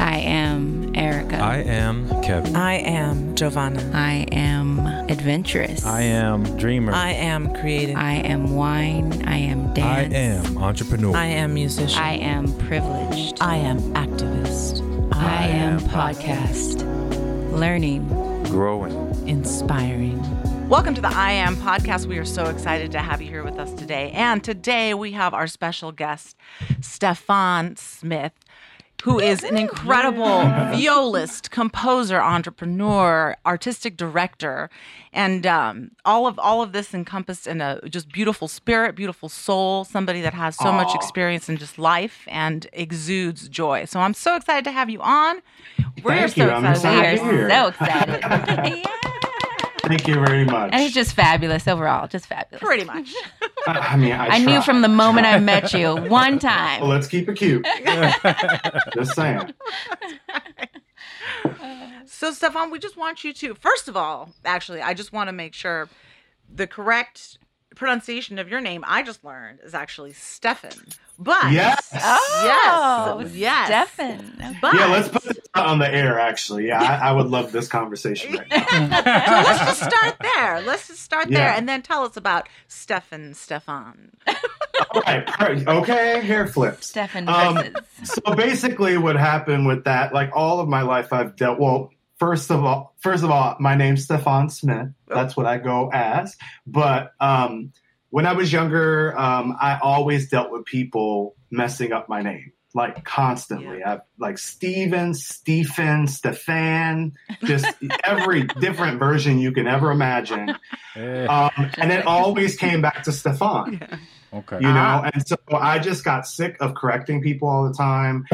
I am Erica. I am Kevin. I am Giovanna. I am adventurous. I am dreamer. I am creative. I am wine. I am dance. I am entrepreneur. I am musician. I am privileged. I am activist. I am podcast. Learning. growing. inspiring. Welcome to the I Am podcast. We are so excited to have you here with us today. And today we have our special guest, Stefan Smith, who is an incredible violist, composer, entrepreneur, artistic director, and um, all of all of this encompassed in a just beautiful spirit, beautiful soul. Somebody that has so much experience in just life and exudes joy. So I'm so excited to have you on. We're Thank so you. I'm excited. We're to be here. so excited. yeah. Thank you very much. And he's just fabulous overall. Just fabulous. Pretty much. I, I mean, I, I knew from the moment I met you one time. Well, let's keep it cute. Just saying. So, Stefan, we just want you to, first of all, actually, I just want to make sure the correct pronunciation of your name I just learned is actually Stefan. But Yes. Oh, Yes. Yes. Stefan. but Yeah, let's put this on the air. Actually, yeah, I, I would love this conversation right now. so let's just start there. Let's just start there and then tell us about Stefan Stefan. All right, per- okay, hair flips. Stefan Um. So basically, what happened with that? Like all of my life, I've dealt. Well, first of all, first of all, my name's Stefan Smith. That's what I go as. But um, when I was younger, um, I always dealt with people messing up my name. Like constantly, I like Steven, Stephen, Stefan, just every different version you can ever imagine. Eh, Um, and it always came back to Stefan Yeah. okay. you know Ah. and so i just got sick of correcting people all the time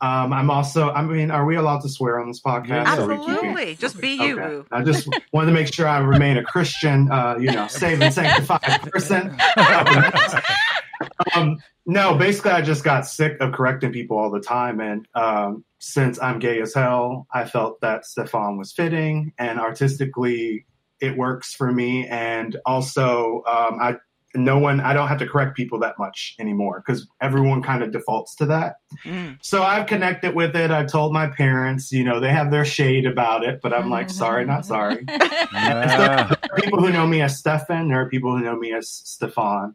um, i'm also i mean are we allowed to swear on this podcast Yeah. Are keeping- Absolutely. Just be you, Okay. i just wanted to make sure i remain a christian uh, you know saved and sanctified person um, no basically i just got sick of correcting people all the time and um, since i'm gay as hell i felt that stefan was fitting and artistically it works for me and also um, i no one i don't have to correct people that much anymore because everyone kind of defaults to that Mm. so i've connected with it i've told my parents you know they have their shade about it but i'm like sorry not sorry Yeah. there are people who know me as Stefan. There are people who know me as Stefan,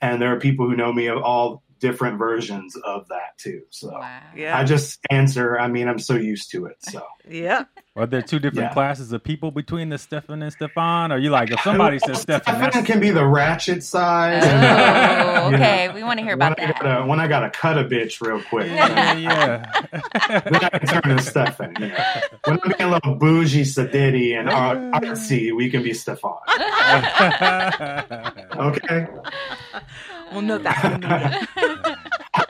and there are people who know me of all different versions of that too. So Wow. Yeah. I just answer. I mean, I'm so used to it. So yeah. Are there two different Yeah. classes of people between the Stefan and Stefan? Or you like if somebody says Stefan, Stefan that's can be the ratchet side. and, uh, Oh, you know, okay. We want to hear about when I that. gotta, when I gotta cut a bitch real quick. yeah, yeah. Then I can turn to Stefan. you know. When I'm being a little bougie, sedity, and art- artsy, we can be Stefan. Okay. We'll note that. for the media.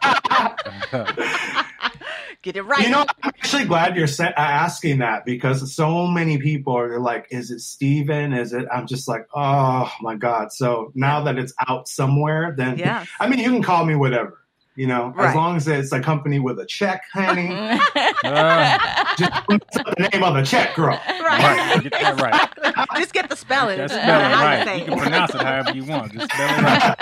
Get it right. You know, I'm actually glad you're sa- uh, asking that because so many people are like, "Is it Steven? Is it?" I'm just like, "Oh my god!" So now that it's out somewhere, then yeah. I mean, you can call me whatever, you know, Right. as long as it's a company with a check, honey. Uh, just put the name on the check, girl. right. Get that right. Just get the spelling. Just uh, spell it how you right. You can pronounce it however you want. Just spell it right.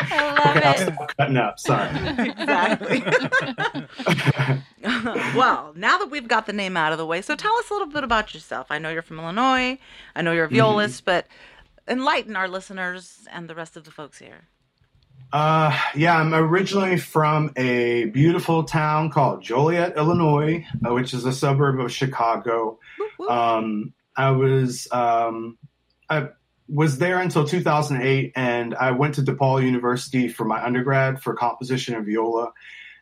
I love Okay, I'll stop cutting up. Sorry. exactly. well, now that we've got the name out of the way, so tell us a little bit about yourself. I know you're from Illinois. I know you're a violist, but enlighten our listeners and the rest of the folks here. Uh, yeah, I'm originally from a beautiful town called Joliet, Illinois, uh, which is a suburb of Chicago. Whoop, whoop. Um, I was um, I was there until 2008, and I went to DePaul University for my undergrad for composition and viola.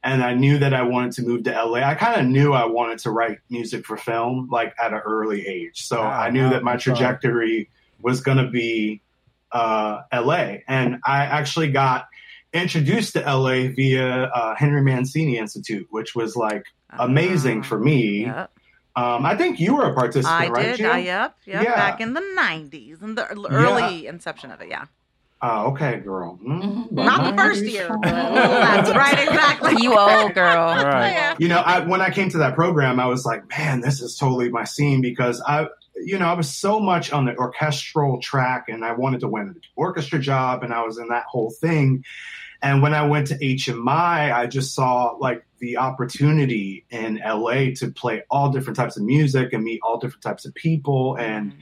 And I knew that I wanted to move to LA. I kind of knew I wanted to write music for film, like at an early age. So Wow, I knew wow, that my trajectory was going to be uh, LA. And I actually got introduced to LA via uh, Henry Mancini Institute, which was like amazing Ah, for me. Yep. Um, I think you were a participant, I right? did. Jill? I, yep. Yep. Yeah. Back in the 90s in the early inception of it. Yeah. Oh, okay, girl. Mm, Not the first year. That's right. Exactly. You old girl. Right. Yeah. You know, I, when I came to that program, I was like, man, this is totally my scene because I, you know, I was so much on the orchestral track and I wanted to win an orchestra job and I was in that whole thing. And when I went to HMI, I just saw like the opportunity in LA to play all different types of music and meet all different types of people. And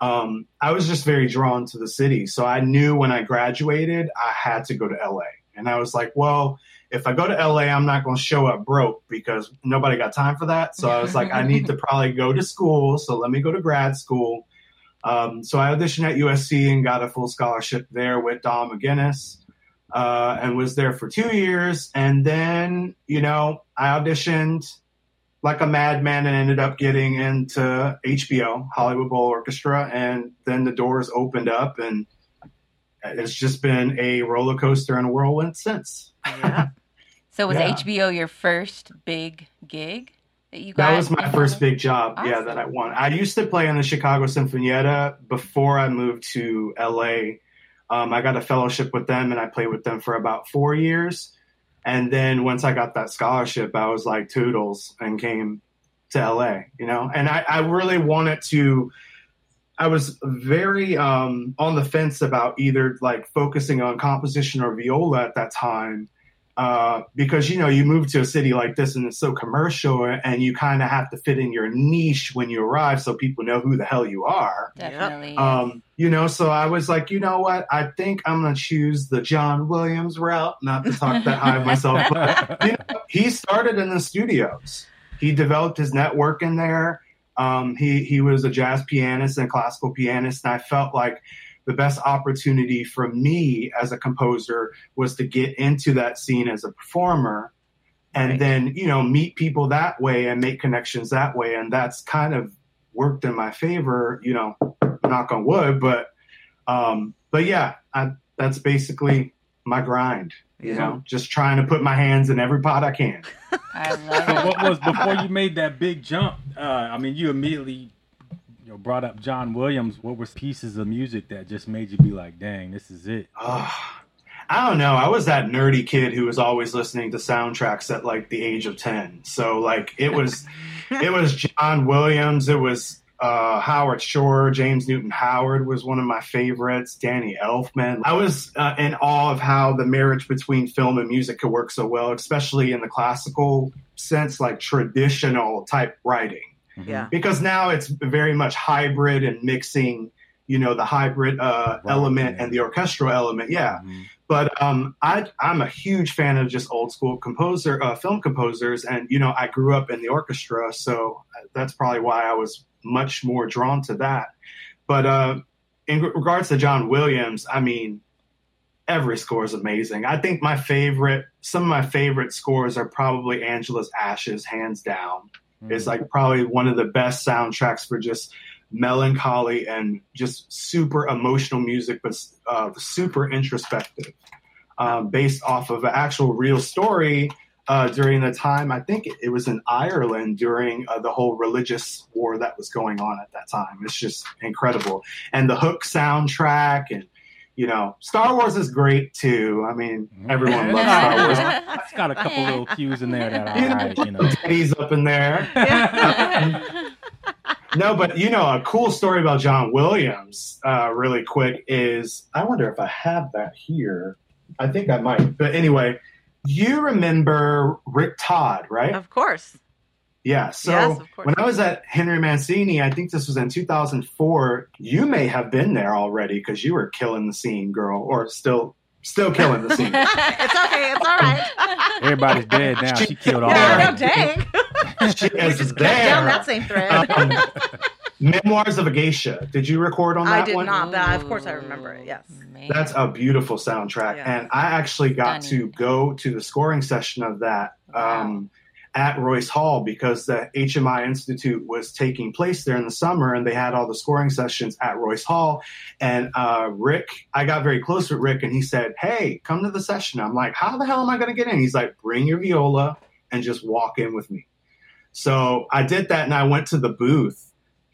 um, I was just very drawn to the city. So I knew when I graduated, I had to go to LA. And I was like, well, if I go to LA, I'm not going to show up broke because nobody got time for that. So I was like, I need to probably go to school. So let me go to grad school. Um, so I auditioned at USC and got a full scholarship there with Don McInnes uh, and was there for two years. And then, you know, I auditioned like a madman and ended up getting into HBO, Hollywood Bowl Orchestra. And then the doors opened up and it's just been a roller coaster and a whirlwind since. Yeah. So was Yeah. HBO your first big gig that you got? That was my first big job, yeah, that I won. I used to play in the Chicago Sinfonietta before I moved to LA. Um, I got a fellowship with them and I played with them for about four years. And then once I got that scholarship, I was like toodles and came to LA, you know? And I, I really wanted to, I was very um, on the fence about either like focusing on composition or viola at that time uh, because you know you move to a city like this and it's so commercial and you kind of have to fit in your niche when you arrive so people know who the hell you are. Definitely. um, you know so i was like you know what? I think i'm going to choose the john williams route not to talk that high of myself but you know, he started in the studios. He developed his network in there um, he, he was a jazz pianist and classical pianist and i felt like the best opportunity for me as a composer was to get into that scene as a performer and Right. then you know meet people that way and make connections that way and that's kind of worked in my favor you know knock on wood but um but yeah I, that's basically my grind you Yeah. know just trying to put my hands in every pot i can I So it. what was before you made that big jump? Uh, I mean, you immediately you know, brought up John Williams. What were pieces of music that just made you be like, "Dang, this is it"? I don't know. I was that nerdy kid who was always listening to soundtracks at like the age of 10. So like it was it was John Williams, it was uh, Howard Shore, James Newton Howard was one of my favorites, Danny Elfman. I was uh, in awe of how the marriage between film and music could work so well, especially in the classical sense, like traditional type writing Mhm. Yeah. because now it's very much hybrid and mixing you know the hybrid uh, Right, element yeah. and the orchestral element yeah Mhm. but um, I, i'm a huge fan of just old school composer uh, film composers and you know i grew up in the orchestra so that's probably why i was much more drawn to that. But uh, in regards to john williams i mean every score is amazing. I think my favorite some of my favorite scores are probably angela's ashes hands down. Mhm. is like probably one of the best soundtracks for just melancholy and just super emotional music, but uh, super introspective, um, based off of an actual real story uh, during the time. I think it was in Ireland during uh, the whole religious war that was going on at that time. It's just incredible, and the Hook soundtrack and. You know, Star Wars is great too. I mean, everyone loves Star Wars. It's got a couple little cues in there that are You know, you know. Teddy's up in there. No, but you know, a cool story about John Williams, uh, really quick, is I wonder if I have that here. I think I might. But anyway, you remember Rick Todd, right? Of course. Yeah. So Yes, when I was at Henry Mancini, I think this was in 2004, you may have been there already because you were killing the scene, girl, or still still killing the scene. It's okay. It's all right. Everybody's dead now. She killed all yeah, I right. know. Dang. She we is just cut there. down that same thread. Um, Memoirs of a Geisha. Did you record on that one? I did one? not, but I, of course I remember it. Yes. Man. That's a beautiful soundtrack, Yeah. and I actually got Stunning. to go to the scoring session of that um, at Royce Hall because the HMI Institute was taking place there in the summer, and they had all the scoring sessions at Royce Hall. And uh, Rick, I got very close with Rick, and he said, "Hey, come to the session." I'm like, "How the hell am I going to get in?" He's like, "Bring your viola and just walk in with me." So I did that, and I went to the booth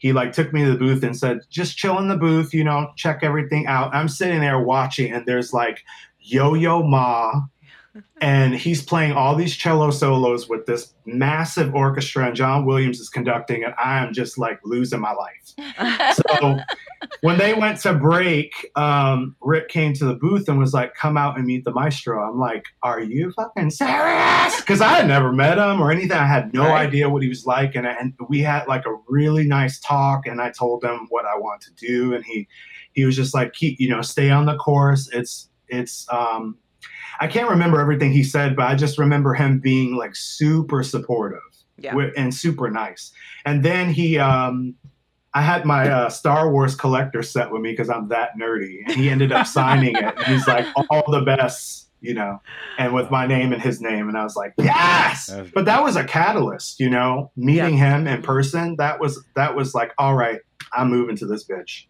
he like took me to the booth and said, just chill in the booth, you know, check everything out. I'm sitting there watching, and there's like Yo Yo Ma, and he's playing all these cello solos with this massive orchestra, and John Williams is conducting, and I am just like losing my life. So when they went to break, um, Rick came to the booth and was like, "Come out and meet the maestro." I'm like, "Are you fucking serious?" Because I had never met him or anything. I had no Right. idea what he was like, and and we had like a really nice talk. And I told him what I want to do, and he he was just like, "Keep you know, stay on the course. It's it's." um I can't remember everything he said, but I just remember him being like super supportive Yeah. and super nice. And then he, um, I had my uh, Star Wars collector set with me because I'm that nerdy, and he ended up signing it. And he's like, "All the best," you know, and with my name and his name, and I was like, "Yes!" But that was a catalyst, you know, meeting him in person. That was that was like, "All right, I'm moving to this bitch."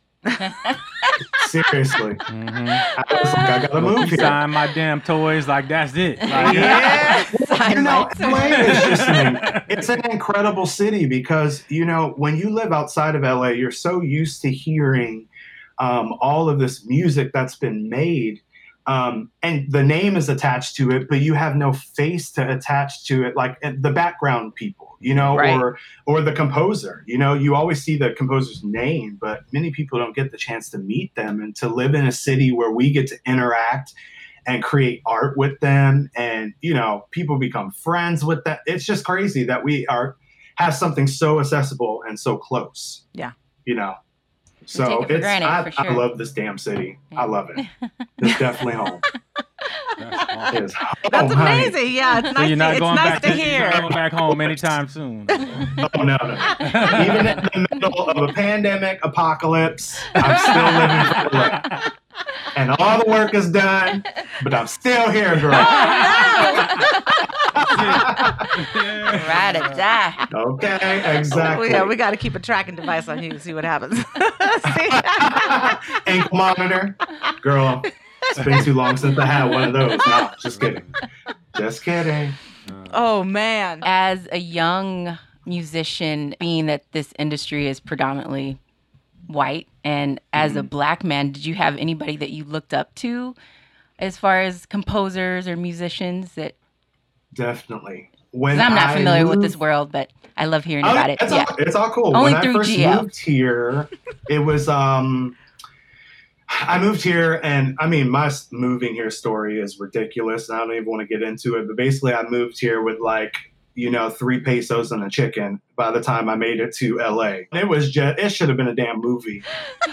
Seriously, Mhm. I was like, "I gotta Look, move you here." sign my damn toys like that's it. Like, Yeah. you know, LA is just an, it's an incredible city because you know when you live outside of LA, you're so used to hearing um, all of this music that's been made, um, and the name is attached to it, but you have no face to attach to it, like uh, the background people, you know, Right. or or the composer. You know, you always see the composer's name, but many people don't get the chance to meet them and to live in a city where we get to interact and create art with them and you know people become friends with them it's just crazy that we are have something so accessible and so close Yeah. you know so it it's granted, I, for I love this damn city. I love it. It's definitely home That's awesome. it is That's oh, honey. amazing. Yeah, it's So nice. you're not to, it's going nice back to to, you're not hear. going back home anytime soon. oh no, no even in the middle of a pandemic apocalypse i'm still living for the life. and all the work is done but i'm still here girl oh, Ride or die. okay exactly Oh, yeah, we got to keep a tracking device on you. To see what happens. See? ankle monitor. Girl, it's been too long since I had one of those. No, just kidding. Just kidding. oh man. As a young musician, being that this industry is predominantly white, and as Mm-hmm. a black man, did you have anybody that you looked up to as far as composers or musicians that Definitely. When 'cause I'm not I familiar with this world, but I love hearing Oh, about it. It's, Yeah. all, it's all cool. Only when through I first GL. moved here, it was um I moved here and I mean my moving here story is ridiculous and I don't even want to get into it, but basically I moved here with like you know, three pesos and a chicken by the time I made it to LA. It was just, it should have been a damn movie.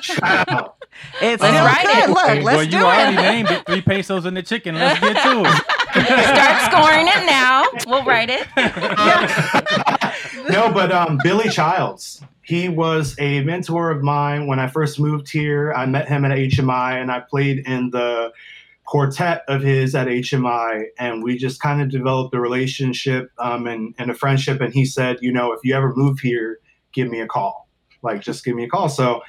Child. It's Let's still it. Look, well, let's you do already it. named it three pesos and the chicken. Let's get to it. Start scoring it now. We'll write it. no, but um, Billy Childs. He was a mentor of mine when I first moved here. I met him at HMI, and I played in the quartet of his at HMI, and we just kind of developed a relationship um, and, and a friendship. And he said, you know, if you ever move here, give me a call. Like, just give me a call. So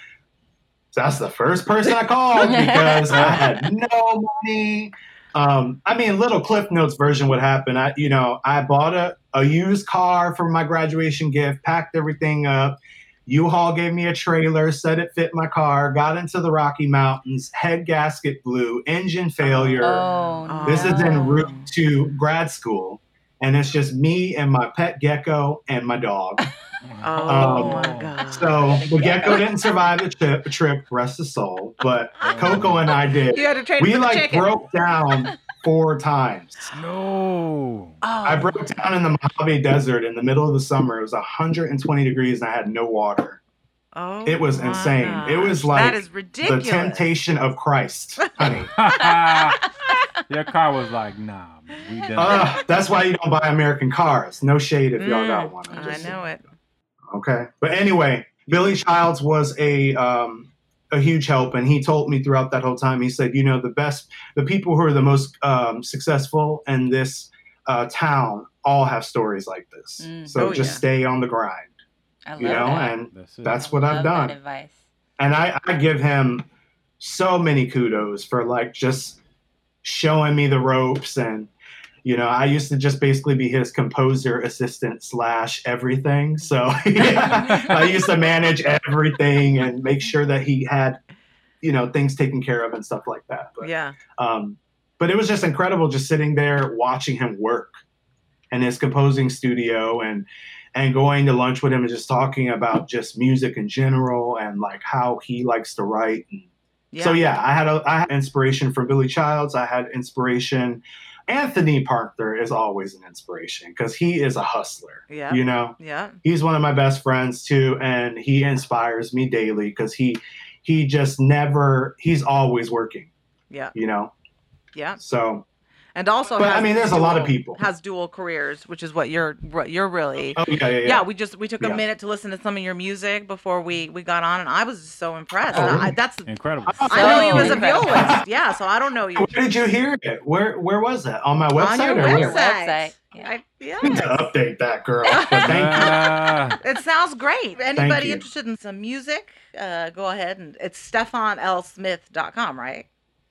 that's the first person I called because I had no money. Um, I mean, little Cliff Notes version would happen. I, you know, I bought a, a used car for my graduation gift, packed everything up. U-Haul gave me a trailer, said it fit my car, got into the Rocky Mountains, head gasket blew, engine failure. Oh, This is en no. route to grad school, and it's just me and my pet gecko and my dog. Oh Um, my god. So the gecko didn't survive the trip, trip, rest his soul, but Coco and I did. you had to trade We for the like broke down four times. No. Oh. I broke down in the Mojave Desert in the middle of the summer. It was 120 degrees and I had no water. Oh It was my insane. It was like that is The temptation of Christ, honey. Your car was like, nah, man, we done. Uh, that's why you don't buy American cars. No shade if y'all Mm, got one. I'm I just know it. Okay. But anyway, Billy Childs was a um, a huge help, and he told me throughout that whole time. He said, you know, the best, the people who are the most um, successful in this uh, town all have stories like this. Mm. So Oh, just yeah. stay on the grind, I love you know, that. and That's it. that's I what I've love that done. advice. And I, I give him so many kudos for like just showing me the ropes and you know i used to just basically be his composer assistant slash everything so yeah, i used to manage everything and make sure that he had you know things taken care of and stuff like that but Yeah. um but it was just incredible just sitting there watching him work in his composing studio and and going to lunch with him and just talking about just music in general and like how he likes to write. And Yeah. So yeah, I had a I had inspiration from Billy Childs. I had inspiration. Anthony Parker is always an inspiration because he is a hustler. Yeah. You know, Yeah. he's one of my best friends too, and he inspires me daily because he he just never he's always working. Yeah. You know, Yeah. so And also, But, I mean, there's a lot of people. has dual careers, which is what you're what you're really. oh yeah yeah yeah. yeah. we just we took a Yeah. minute to listen to some of your music before we we got on, and I was so impressed. Oh, And I, that's Incredible. I know you So as a violist, yeah. So I don't know you. Where did you hear it? Where where was it? On my On website your or where? website. Website, yeah. I, yeah. Need to update that girl. But thank you. It sounds great. Anybody interested in some music, uh, go ahead and it's stefanlsmith.com, right?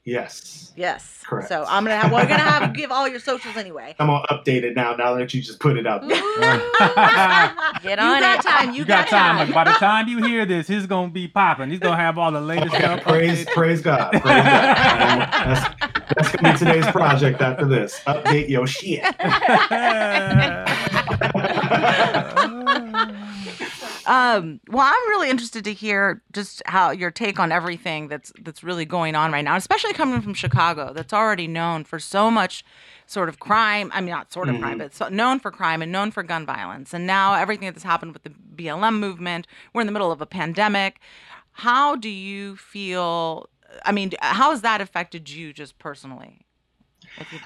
Yes. Yes. Correct. So I'm gonna have we're gonna have give all your socials anyway. I'm all updated now. Now that you just put it out there. Get you on got it. time. You, you got time. Like, by the time you hear this, he's gonna be popping. He's gonna have all the latest stuff. praise praise God. Praise God. That's, that's gonna be today's project after this. Update your shit. Um, well, I'm really interested to hear just how your take on everything that's that's really going on right now, especially coming from Chicago, that's already known for so much sort of crime. I mean, not sort of crime, Mhm. but so, known for crime and known for gun violence. And now everything that's happened with the BLM movement, we're in the middle of a pandemic. How do you feel? I mean, how has that affected you just personally?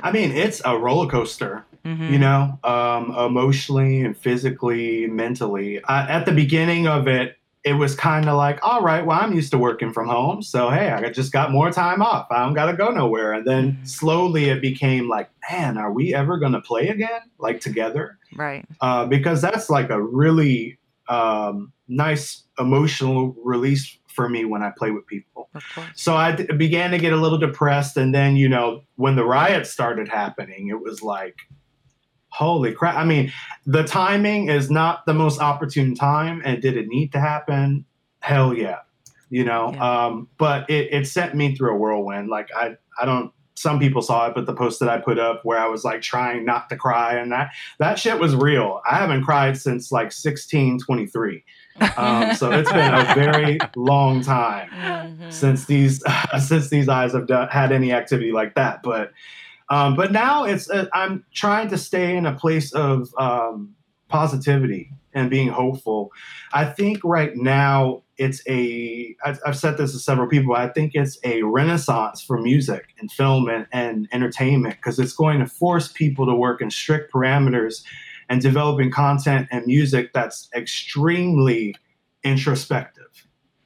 I mean, it's a roller coaster. Mhm. you know, um, emotionally and physically, mentally. I, at the beginning of it, it was kind of like, all right, well, I'm used to working from home. So, hey, I just got more time off. I don't got to go nowhere. And then Mhm. slowly it became like, man, are we ever going to play again? Like together? right. Uh, because that's like a really um, nice emotional release for me when I play with people. So I d- began to get a little depressed. And then, you know, when the riots started happening, it was like, holy crap. I mean, the timing is not the most opportune time. And did it need to happen? Hell yeah. You know, Yeah. um, but it, it sent me through a whirlwind. Like, I, I don't, some people saw it, but the post that I put up where I was like trying not to cry and that, that shit was real. I haven't cried since like 1623. Um, so it's been a very long time Mhm. since these since these eyes have done, had any activity like that. But um, but now it's uh, I'm trying to stay in a place of um, positivity and being hopeful. I think right now it's a I've, I've said this to several people. I think it's a renaissance for music and film and, and entertainment because it's going to force people to work in strict parameters and developing content and music that's extremely introspective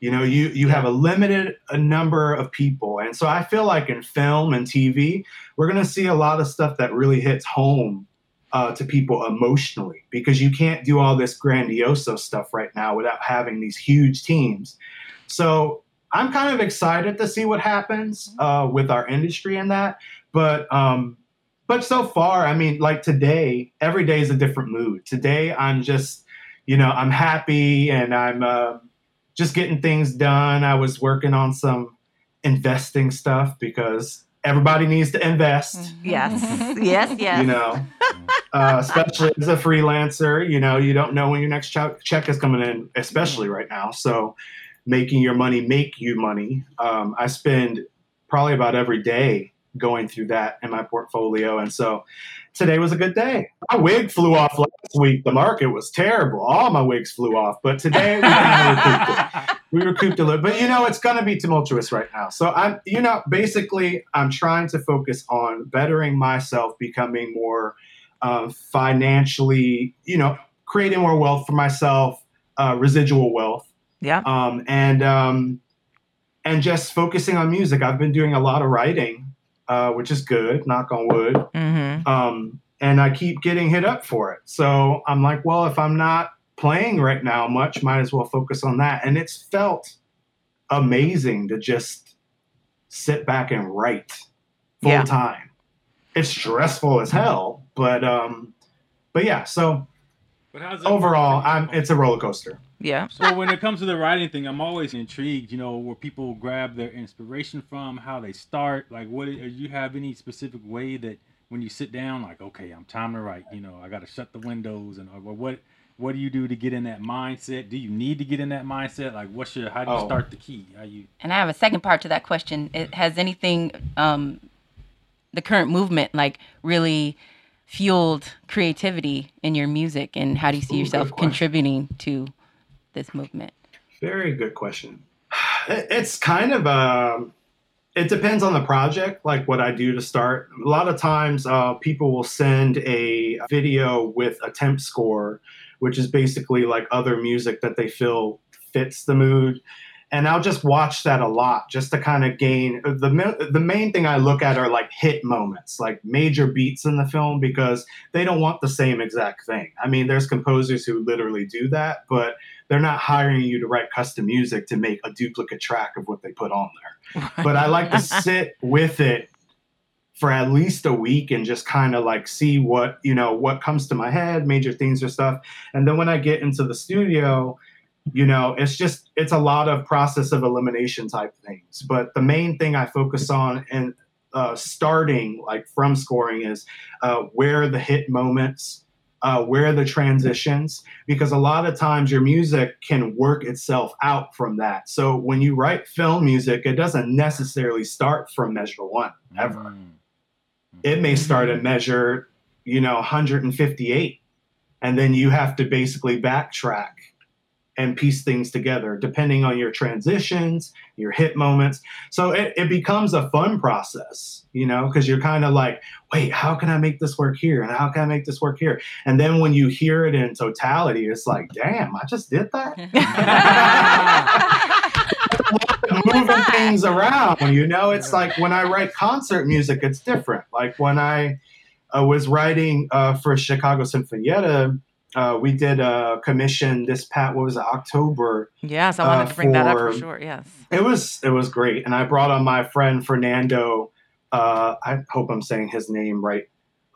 you know you you have a limited a number of people. And so i feel like in film and tv we're going to see a lot of stuff that really hits home uh, to people emotionally because you can't do all this grandioso stuff right now without having these huge teams. So i'm kind of excited to see what happens uh, with our industry in that. But um but so far i mean like today every day is a different mood. Today i'm just you know i'm happy and i'm uh, just getting things done. I was working on some investing stuff because everybody needs to invest, Yes. yes. Yes. you know, uh, especially as a freelancer. You know, you don't know when your next check, check is coming in, especially right now. So, making your money make you money. Um, I spend probably about every day going through that in my portfolio. And so today was a good day. My wig flew off last week. The market was terrible. All my wigs flew off. But today we kind of recouped it we recouped a little but you know it's going to be tumultuous right now so i'm you know basically i'm trying to focus on bettering myself becoming more uh, financially you know creating more wealth for myself uh, residual wealth Yeah. um, and um, and just focusing on music i've been doing a lot of writing uh, which is good knock on wood Mm-hmm. um, and I keep getting hit up for it. So I'm like, well, if I'm not playing right now much, might as well focus on that. And it's felt amazing to just sit back and write full Yeah. time. It's stressful as hell, but um, but yeah. So But how's it overall, I'm it's a roller coaster. Yeah. So when it comes to the writing thing, I'm always intrigued. You know, where people grab their inspiration from, how they start. Like, what do you have any specific way that when you sit down, like, okay, I'm time to write. You know, I got to shut the windows and or what what do you do to get in that mindset? Do you need to get in that mindset? Like, what's your how do you Oh. start the key? How you And I have a second part to that question. It, has anything, um, the current movement, like really fueled creativity in your music? And how do you see Ooh, yourself contributing to this movement? Very good question. It's kind of um, it depends on the project, like what I do to start. A lot of times, uh, people will send a video with a temp score, which is basically like other music that they feel fits the mood. And I'll just watch that a lot, just to kind of gain the the main thing I look at are like hit moments, like major beats in the film, because they don't want the same exact thing. I mean, there's composers who literally do that, but they're not hiring you to write custom music to make a duplicate track of what they put on there. But I like to sit with it for at least a week and just kind of like see what, you know, what comes to my head, major themes or stuff. And then when I get into the studio, you know, it's just it's a lot of process of elimination type things. But the main thing I focus on and uh, starting like from scoring is uh, where the hit moments, uh, where are the transitions, because a lot of times your music can work itself out from that. So when you write film music, it doesn't necessarily start from measure one ever. Mm. It may start at measure, you know, 158, and then you have to basically backtrack and piece things together depending on your transitions, your hit moments. So it, it becomes a fun process, you know, because you're kind of like, wait, how can I make this work here? And how can I make this work here? And then when you hear it in totality, it's like, damn, I just did that. moving things around. You know, it's like when I write concert music, it's different. Like when I uh, was writing uh, for Chicago Sinfonietta, uh, we did a commission this pat what was it October. yes, I wanted uh, to bring that up for for- sure. Yes. It was it was great, and I brought on my friend Fernando. Uh, I hope I'm saying his name right.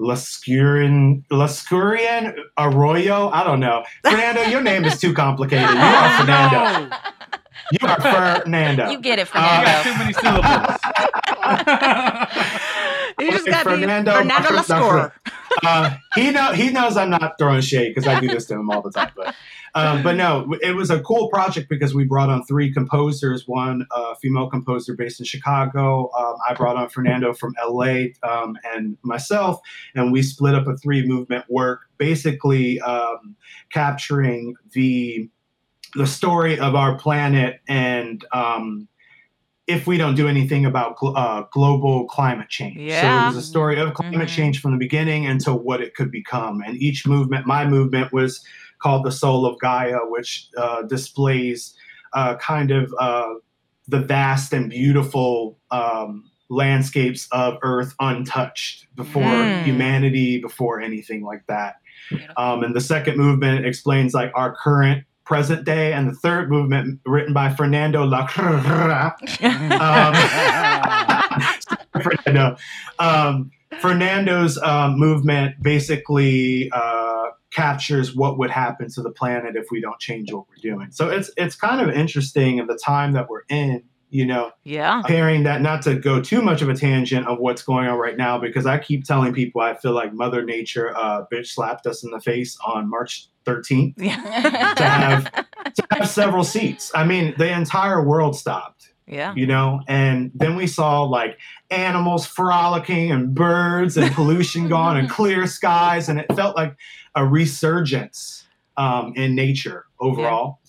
Lascurain Lascurain Arroyo. I don't know. Fernando, your name is too complicated. You are Fernando. You are Fernando. You get it, You Uh, got Fernando. too many syllables. You just Okay, got Fernando- Fernando Lascore. Uh, he know he knows I'm not throwing shade because I do this to him all the time. But um, but no, it was a cool project because we brought on three composers. One female composer based in Chicago. Um, I brought on Fernando from LA um, and myself, and we split up a three movement work, basically um, capturing the the story of our planet and. Um, if we don't do anything about gl- uh, global climate change. So it was a story of climate Mhm. change from the beginning until what it could become. And each movement, my movement was called the Soul of Gaia, which uh, displays uh, kind of uh, the vast and beautiful um, landscapes of Earth untouched before Mm. humanity, before anything like that. Um, and the second movement explains like our current present day, and the third movement written by Fernando La um, Fernando. Um, Fernando's um, movement basically uh, captures what would happen to the planet if we don't change what we're doing. So it's it's kind of interesting of the time that we're in. You know, yeah. pairing that not to go too much of a tangent of what's going on right now because I keep telling people I feel like Mother Nature uh, bitch slapped us in the face on March 13th Yeah. to have to have several seats. I mean, the entire world stopped yeah. you know and then we saw like animals frolicking and birds and pollution gone and clear skies and it felt like a resurgence um, in nature overall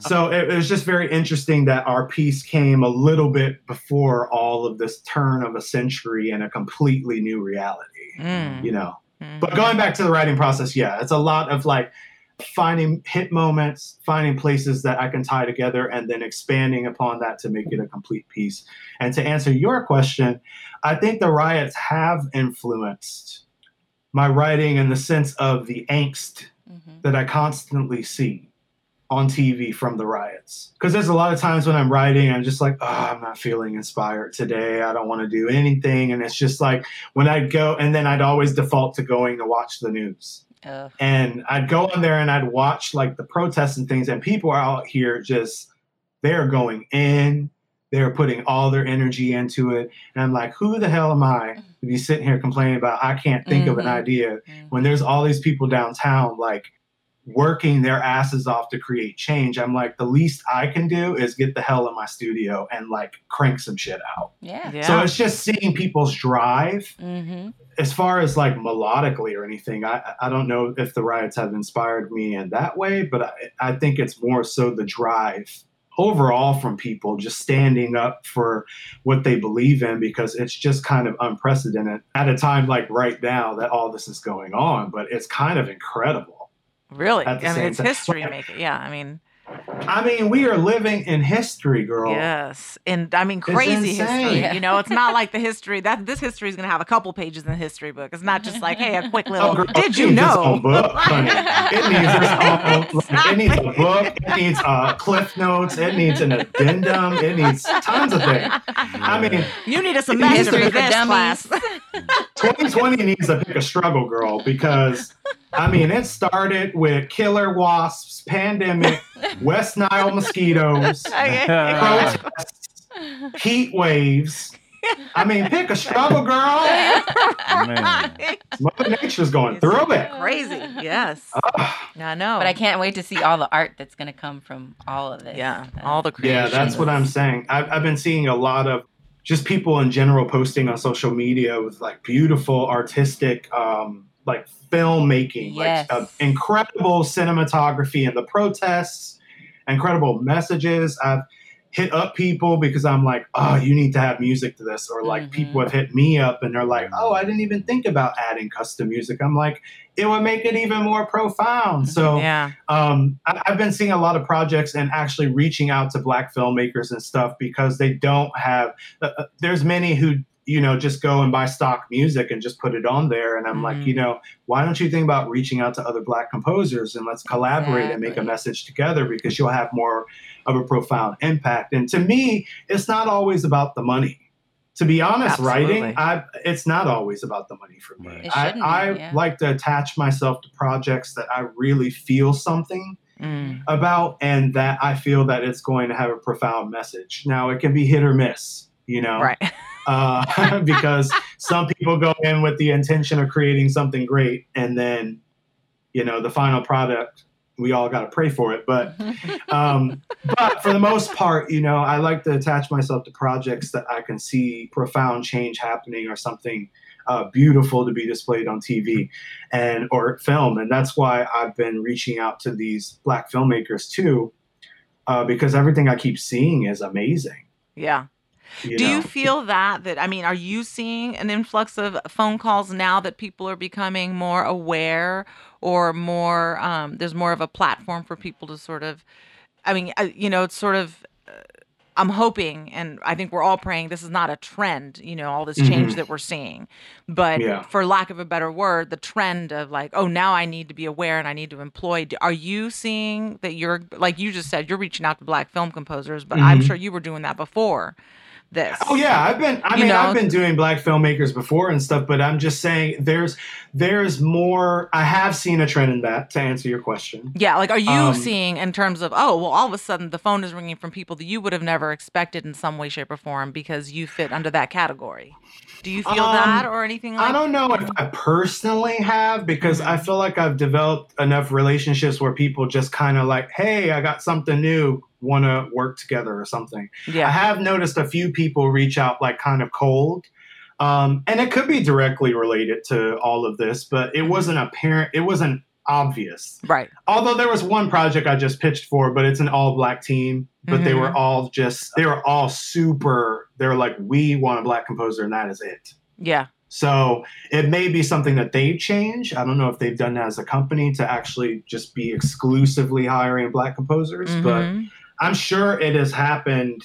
so it, it was just very interesting that our piece came a little bit before all of this turn of a century and a completely new reality Mm. you know Mhm. but going back to the writing process, yeah, it's a lot of like finding hit moments, finding places that I can tie together, and then expanding upon that to make it a complete piece. And to answer your question, I think the riots have influenced my writing in the sense of the angst Mhm. that I constantly see on TV from the riots. Because there's a lot of times when I'm writing, I'm just like, oh, I'm not feeling inspired today. I don't want to do anything. And it's just like when I'd go, and then I'd always default to going to watch the news. Uh, And I'd go on there and I'd watch like the protests and things, and people are out here just, they're going in. They're putting all their energy into it. And I'm like, who the hell am I to be sitting here complaining about I can't think of an Mhm. idea mhm. when there's all these people downtown like working their asses off to create change. I'm like, the least I can do is get the hell in my studio and like crank some shit out. Yeah. Yeah. So it's just seeing people's drive Mm-hmm. as far as like melodically or anything, I I don't know if the riots have inspired me in that way, but I, I think it's more so the drive overall from people just standing up for what they believe in because it's just kind of unprecedented at a time like right now that all this is going on, but it's kind of incredible. Really. I mean, it's time. history making. Yeah. I mean, I mean, we are living in history, girl. yes. And I mean, crazy history. Yeah. You know, it's not like the history that this history is going to have a couple pages in the history book. It's not just like, hey, a quick Oh, little, girl, did you know? book. It needs its own. It needs a book. It needs uh, cliff notes. It needs an addendum. It needs tons of things. I mean, You need a semester to for this class. 2020 needs to pick a struggle, girl, because I mean, it started with killer wasps, pandemic, West Nile mosquitoes, Okay. protests, heat waves. I mean, pick a struggle, girl. Man. Mother Nature's going through it. Crazy. Yes. I know. But I can't wait to see all the art that's going to come from all of this. Yeah. Uh, All the Yeah, that's what I'm saying. I've, I've been seeing a lot of just people in general posting on social media with like beautiful artistic, um, like filmmaking, Yes. like uh, incredible cinematography and the protests, incredible messages. I've hit up people because I'm like, oh, you need to have music to this, or like Mhm. people have hit me up and they're like, oh, I didn't even think about adding custom music. I'm like, it would make it even more profound. So Yeah. um, I, I've been seeing a lot of projects and actually reaching out to black filmmakers and stuff because they don't have. Uh, uh, there's many who you know just go and buy stock music and just put it on there, and I'm like, Mhm. you know, why don't you think about reaching out to other black composers and let's collaborate and make a message together because you'll have more of a profound impact. And to me, it's not always about the money. To be honest, Absolutely. writing, I, it's not always about the money for me. I, be, I yeah. like to attach myself to projects that I really feel something Mm. about and that I feel that it's going to have a profound message. Now, it can be hit or miss, you know, Right. uh, because some people go in with the intention of creating something great and then, you know, the final product, we all got to pray for it. But um, but for the most part, you know, I like to attach myself to projects that I can see profound change happening or something uh, beautiful to be displayed on TV and or film, and that's why I've been reaching out to these black filmmakers too, uh, because everything I keep seeing is amazing. Yeah. You Do know? you feel that that I mean, are you seeing an influx of phone calls now that people are becoming more aware or more um there's more of a platform for people to sort of I mean, uh, you know, it's sort of uh, I'm hoping and I think we're all praying this is not a trend, you know, all this change Mhm. that we're seeing. But Yeah. for lack of a better word, the trend of like, oh, now I need to be aware and I need to employ. Are you seeing that you're like you just said you're reaching out to black film composers, but I'm Mhm. sure you were doing that before this. Oh yeah, I've been. I You mean, know? I've been doing black filmmakers before and stuff, but I'm just saying there's there's more. I have seen a trend in that. To answer your question, Yeah, like are you Um, seeing in terms of oh well all of a sudden the phone is ringing from people that you would have never expected in some way, shape, or form because you fit under that category. Do you feel Um, that or anything like that? I don't know if I personally have because I feel like I've developed enough relationships where people just kind of like, hey, I got something new, want to work together or something. Yeah. I have noticed a few people reach out like kind of cold. Um, and it could be directly related to all of this, but it wasn't apparent. It wasn't obvious. Right. Although there was one project I just pitched for, but it's an all black team. But they Mhm. were all just, they were all super, they were like, we want a black composer and that is it. Yeah. So it may be something that they've changed. I don't know if they've done that as a company to actually just be exclusively hiring black composers, but Mhm. I'm sure it has happened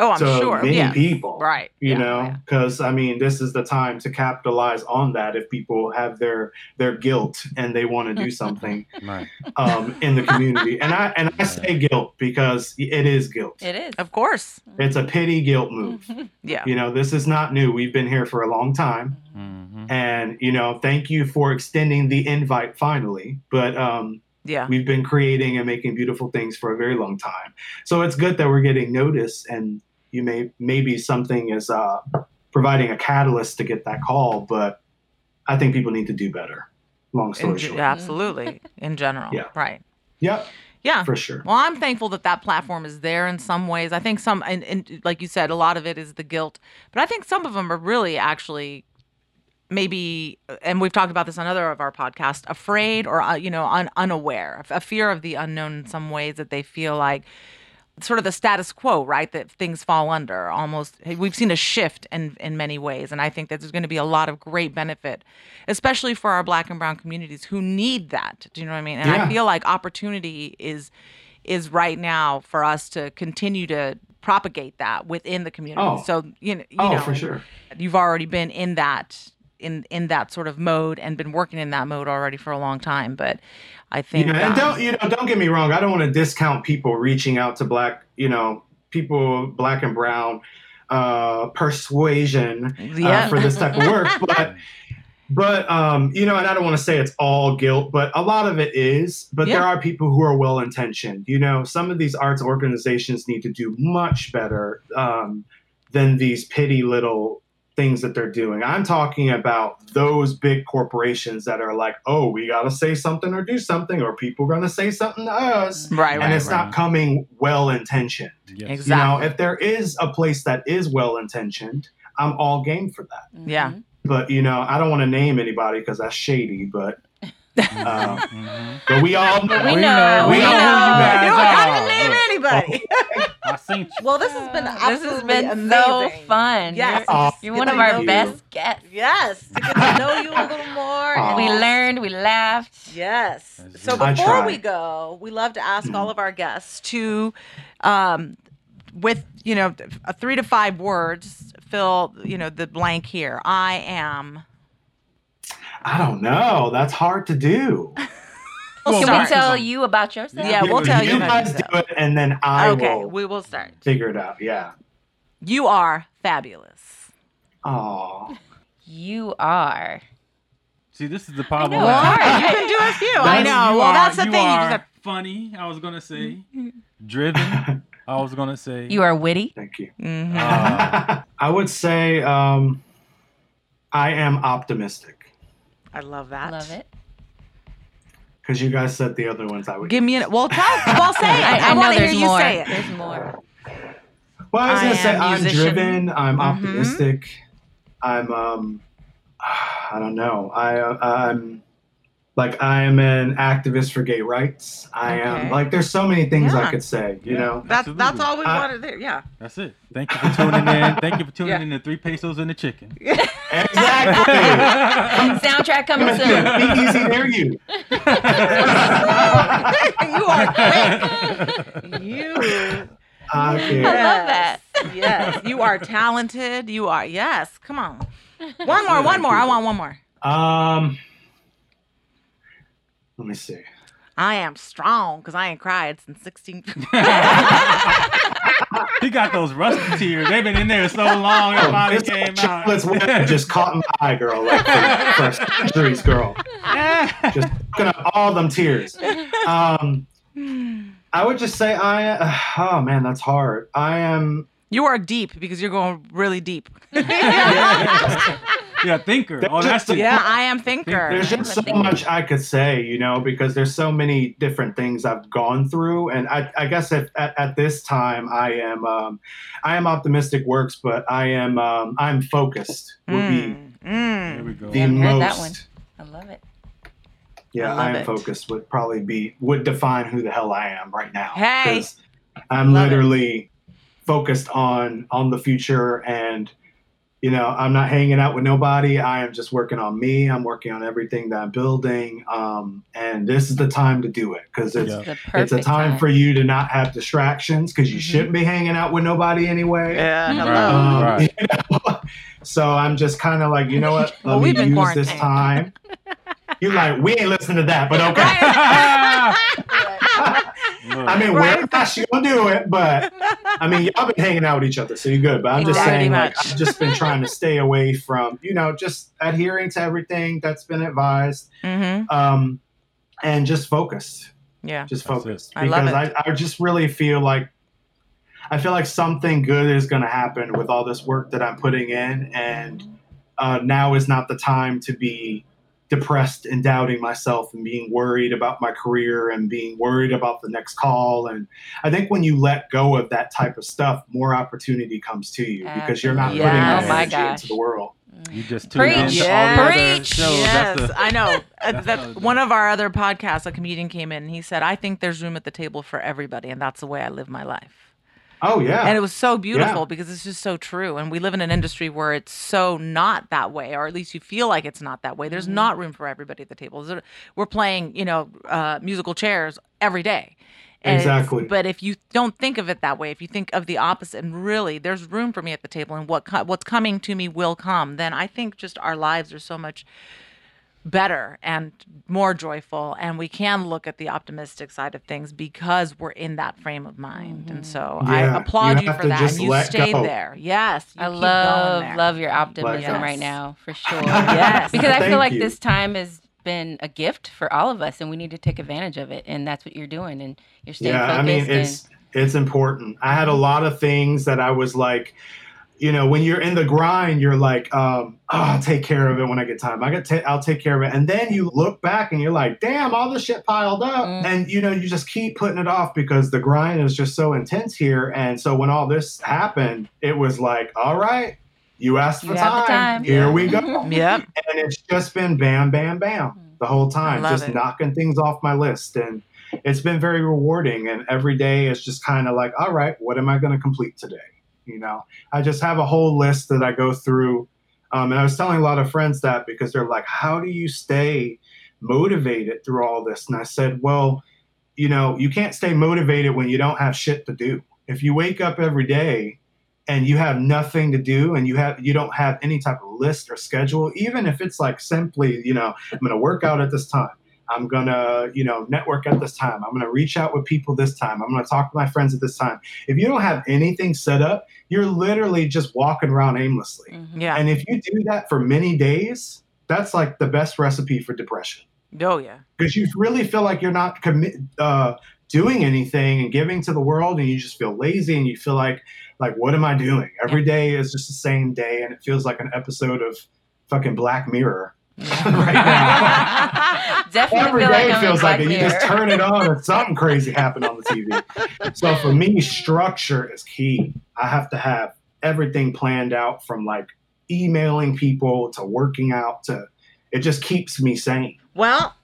Oh, I'm to sure. many yeah. people. Right. You Yeah, know, yeah. because I mean, this is the time to capitalize on that if people have their their guilt and they want to do something Right. um, in the community. And I and I say guilt because it is guilt. It is. Of course. It's a pity guilt move. Yeah. You know, this is not new. We've been here for a long time. Mm-hmm. And, you know, thank you for extending the invite finally. But um, Yeah. we've been creating and making beautiful things for a very long time. So it's good that we're getting noticed and you may maybe something is uh, providing a catalyst to get that call, but I think people need to do better. Long In story ge- short. absolutely. In general. Yeah. Right. Yep, Yeah. for sure. Well, I'm thankful that that platform is there in some ways. I think some, and, and like you said, a lot of it is the guilt, but I think some of them are really actually maybe, and we've talked about this on other of our podcasts, afraid or uh, you know un, unaware, a fear of the unknown in some ways that they feel like sort of the status quo, right? That things fall under almost. We've seen a shift in in many ways, and I think that there's going to be a lot of great benefit, especially for our Black and Brown communities who need that. Do you know what I mean? And I feel like opportunity is is right now for us to continue to propagate that within the community. Oh. So you know, you oh, know, for sure. you've already been in that in in that sort of mode and been working in that mode already for a long time. But I think Yeah, and um, don't you know? Don't get me wrong. I don't want to discount people reaching out to black, you know, people, black and brown, uh, persuasion Yeah. uh, for this type of work. But, but um, you know, and I don't want to say it's all guilt, but a lot of it is. But there are people who are well intentioned. You know, some of these arts organizations need to do much better um, than these petty little things that they're doing. I'm talking about those big corporations that are like, oh, we got to say something or do something, or people are going to say something to us. right, And right, it's not coming well intentioned. Yes. Exactly. You know, if there is a place that is well intentioned, I'm all game for that. Yeah. But, you know, I don't want to name anybody because that's shady, but. Uh, Mhm. but we all know. We We know. know. We We know who you know. guys You don't are. have to name anybody. I seen you. well, this has been This has absolutely been so fun. Yes. You're, Aw, you're one of our you. best guests. Yes, to get to know you a little more. Aw. and We learned, we laughed. Yes. So before we go, we love to ask all of our guests to, um, with you know, a three to five words, fill you know the blank here. I am. I don't know. That's hard to do. Can start. we tell you about yourself? Yeah, we'll tell you You about guys yourself. do it, and then I okay, will we will start. figure it out. Yeah. You are fabulous. Oh. You are. See, this is the problem. know, with- it's hard. You can do a few. I know. you Well, are- that's the you thing. You Are just have, funny. I was gonna say driven. I was gonna say You are witty. Thank you. Mhm. Uh, I would say um, I am optimistic I love that. Love it. because you guys said the other ones I would. Give me an. Well, tell. Well, say it. I, I, I know want to hear there's you more. say it. There's more. well, I was I gonna say am I'm musician. driven. I'm Mhm. optimistic. I'm um, I don't know. I uh, I'm like I am an activist for gay rights. I Okay. am like there's so many things Yeah. I could say. You Yeah. know. That's that's all we I- wanted there. Yeah. that's it. Thank you for tuning in. Thank you for tuning Yeah. in to Three Pesos and the Chicken. Exactly. Soundtrack coming soon. Be easy near you. you are quick. You. Okay. I love that. Yes. You are talented. You are. Yes. Come on. One more. One more. I want one more. Um. Let me see. I am strong because I ain't cried since 16. he got those rusty tears. They've been in there so long. It finally This came out. chocolate's winner just caught in my eye, girl. Like for, for centuries, girl. Just looking up all them tears. Um, I would just say I. Uh, oh man, that's hard. I am. you are deep because you're going really deep. Yeah, thinker. Oh, that's it. Yeah, I am thinker. There's just so much I could say, you know, because there's so many different things I've gone through, and I, I guess if, at, at this time I am, um, I am optimistic works, but I am, um, I'm focused. Would be Mm, There mm. we go. the heard most. that one. I love it. Yeah, I I, am it. focused. Would probably be would define who the hell I am right now. Hey. 'Cause I'm Love it. literally focused on on the future, and you know, I'm not hanging out with nobody. I am just working on me. I'm working on everything that I'm building, um, and this is the time to do it because it's Yeah. It's a time, for you to not have distractions because you Mhm. shouldn't be hanging out with nobody anyway. Yeah, Mhm. hello. Um, Right. you know? So I'm just kind of like, you know what? Let Well, me we've use this time. You're like, we ain't listening to that, but okay. I mean, Right. we're not she gonna do it, but I mean, y'all been hanging out with each other, so you're good. But I'm just Exactly saying, like. I've just been trying to stay away from, you know, just adhering to everything that's been advised, mm-hmm. um, and just focused, Yeah. just That's it. focused. I love because it. I, I just really feel like I feel like something good is going to happen with all this work that I'm putting in, and uh, now is not the time to be depressed and doubting myself and being worried about my career and being worried about the next call. And I think when you let go of that type of stuff, more opportunity comes to you because you're not Absolutely. putting Yeah. that Oh energy gosh. into the world. You just Preach. tune Yes. all the Preach. Yes, That's the, I know. That's that one of our other podcasts, a comedian came in and he said, "I think there's room at the table for everybody, and that's the way I live my life." Oh yeah. And it was so beautiful Yeah. because it's just so true. And we live in an industry where it's so not that way, or at least you feel like it's not that way. There's not room for everybody at the table. We're playing, you know, uh, musical chairs every day. And Exactly. But if you don't think of it that way, if you think of the opposite, and really there's room for me at the table, and what co- what's coming to me will come, then I think just our lives are so much better and more joyful and we can look at the optimistic side of things because we're in that frame of mind and mm-hmm. so i applaud you you, for that and you let stay go. there yes you I keep love there. love your optimism Yes. right now for sure. Yes. because I feel like you. this time has been a gift for all of us, and we need to take advantage of it. And that's what you're doing, and you're staying yeah, focused. I mean it's it's important. I had a lot of things that I was like, you know, when you're in the grind, you're like, um, oh, I'll take care of it when I get time. I get, ta- I'll take care of it, and then you look back and you're like, damn, all this shit piled up, Mm. and you know, you just keep putting it off because the grind is just so intense here. And so when all this happened, it was like, all right, you asked for You time. time. Here we go. yep and it's just been bam, bam, bam the whole time, just it. knocking things off my list. And it's been very rewarding. And every day is just kind of like, all right, what am I going to complete today? You know, I just have a whole list that I go through. Um, and I was telling a lot of friends that because they're like, how do you stay motivated through all this? And I said, well, you know, you can't stay motivated when you don't have shit to do. If you wake up every day and you have nothing to do and you have you don't have any type of list or schedule even if it's like simply you know i'm going to work out at this time i'm to you know network at this time. I'm to reach out with people this time. I'm to talk to my friends at this time. If you don't have anything set up you're literally just walking around aimlessly. Mhm. yeah. And if you do that for many days that's like the best recipe for depression. Oh yeah. Because you really feel like you're not commit uh, doing anything and giving to the world and you just feel lazy and you feel like like what am i doing? Every day is just the same day and it feels like an episode of fucking black mirror right now Definitely every feel day like feels like it. You just turn it on and something crazy happened on the TV. So for me, structure is key. I have to have everything planned out from like emailing people to working out to it just keeps me sane. well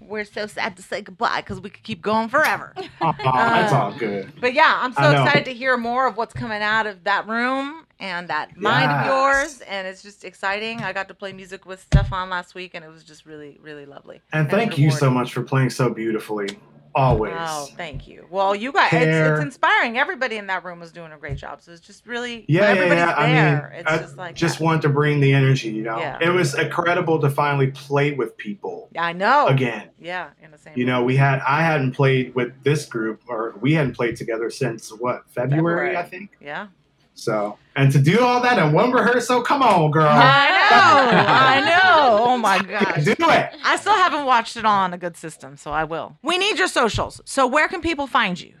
we're so sad to say goodbye because we could keep going forever Aw, it's uh, all good. But yeah, I'm so excited to hear more of what's coming out of that room and that mind of yours. And it's just exciting. I got to play music with Stefan last week, and it was just really, really lovely. And thank you so much for playing so beautifully. Always. Oh, thank you. Well, you guys, it's, it's inspiring. Everybody in that room was doing a great job. So it's just really, Yeah, yeah, yeah. I there, mean, it's I just like, just that. want to bring the energy, you know. Yeah. It was incredible to finally play with people I know. again. Yeah, in the same You know, room. we had I hadn't played with this group or we hadn't played together since what, February, February. I think. Yeah. So and to do all that in one rehearsal, come on, girl. I know. I know. Oh my gosh. do it. I still haven't watched it all on a good system, so I will. We need your socials. So where can people find you?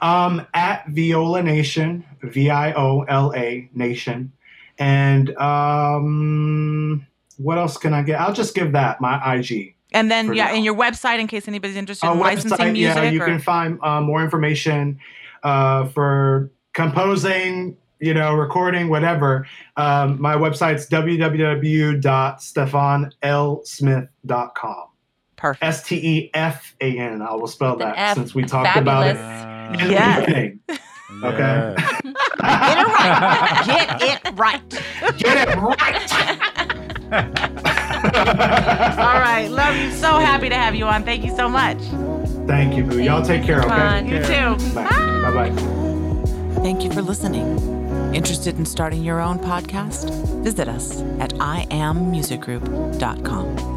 Um, at Viola Nation, V I O L A Nation. And um what else can I get? I'll just give that my IG. And then yeah, now. and your website in case anybody's interested Our in licensing music. yeah, you or- can find uh, more information uh, for composing, you know, recording, whatever. Um, my website's www.stefanlsmith.com. Perfect. S T E F A N. I will spell that F. since we talked about it. Fabulous. in the Yes. Okay. Get it right. Get it right. Get it right. All right. Love you. So happy to have you on. Thank you so much. Thank you, Boo. Y'all take care, Fun. okay? You too. Bye. Bye bye. Thank you for listening. Interested in starting your own podcast? Visit us at iammusicgroup.com.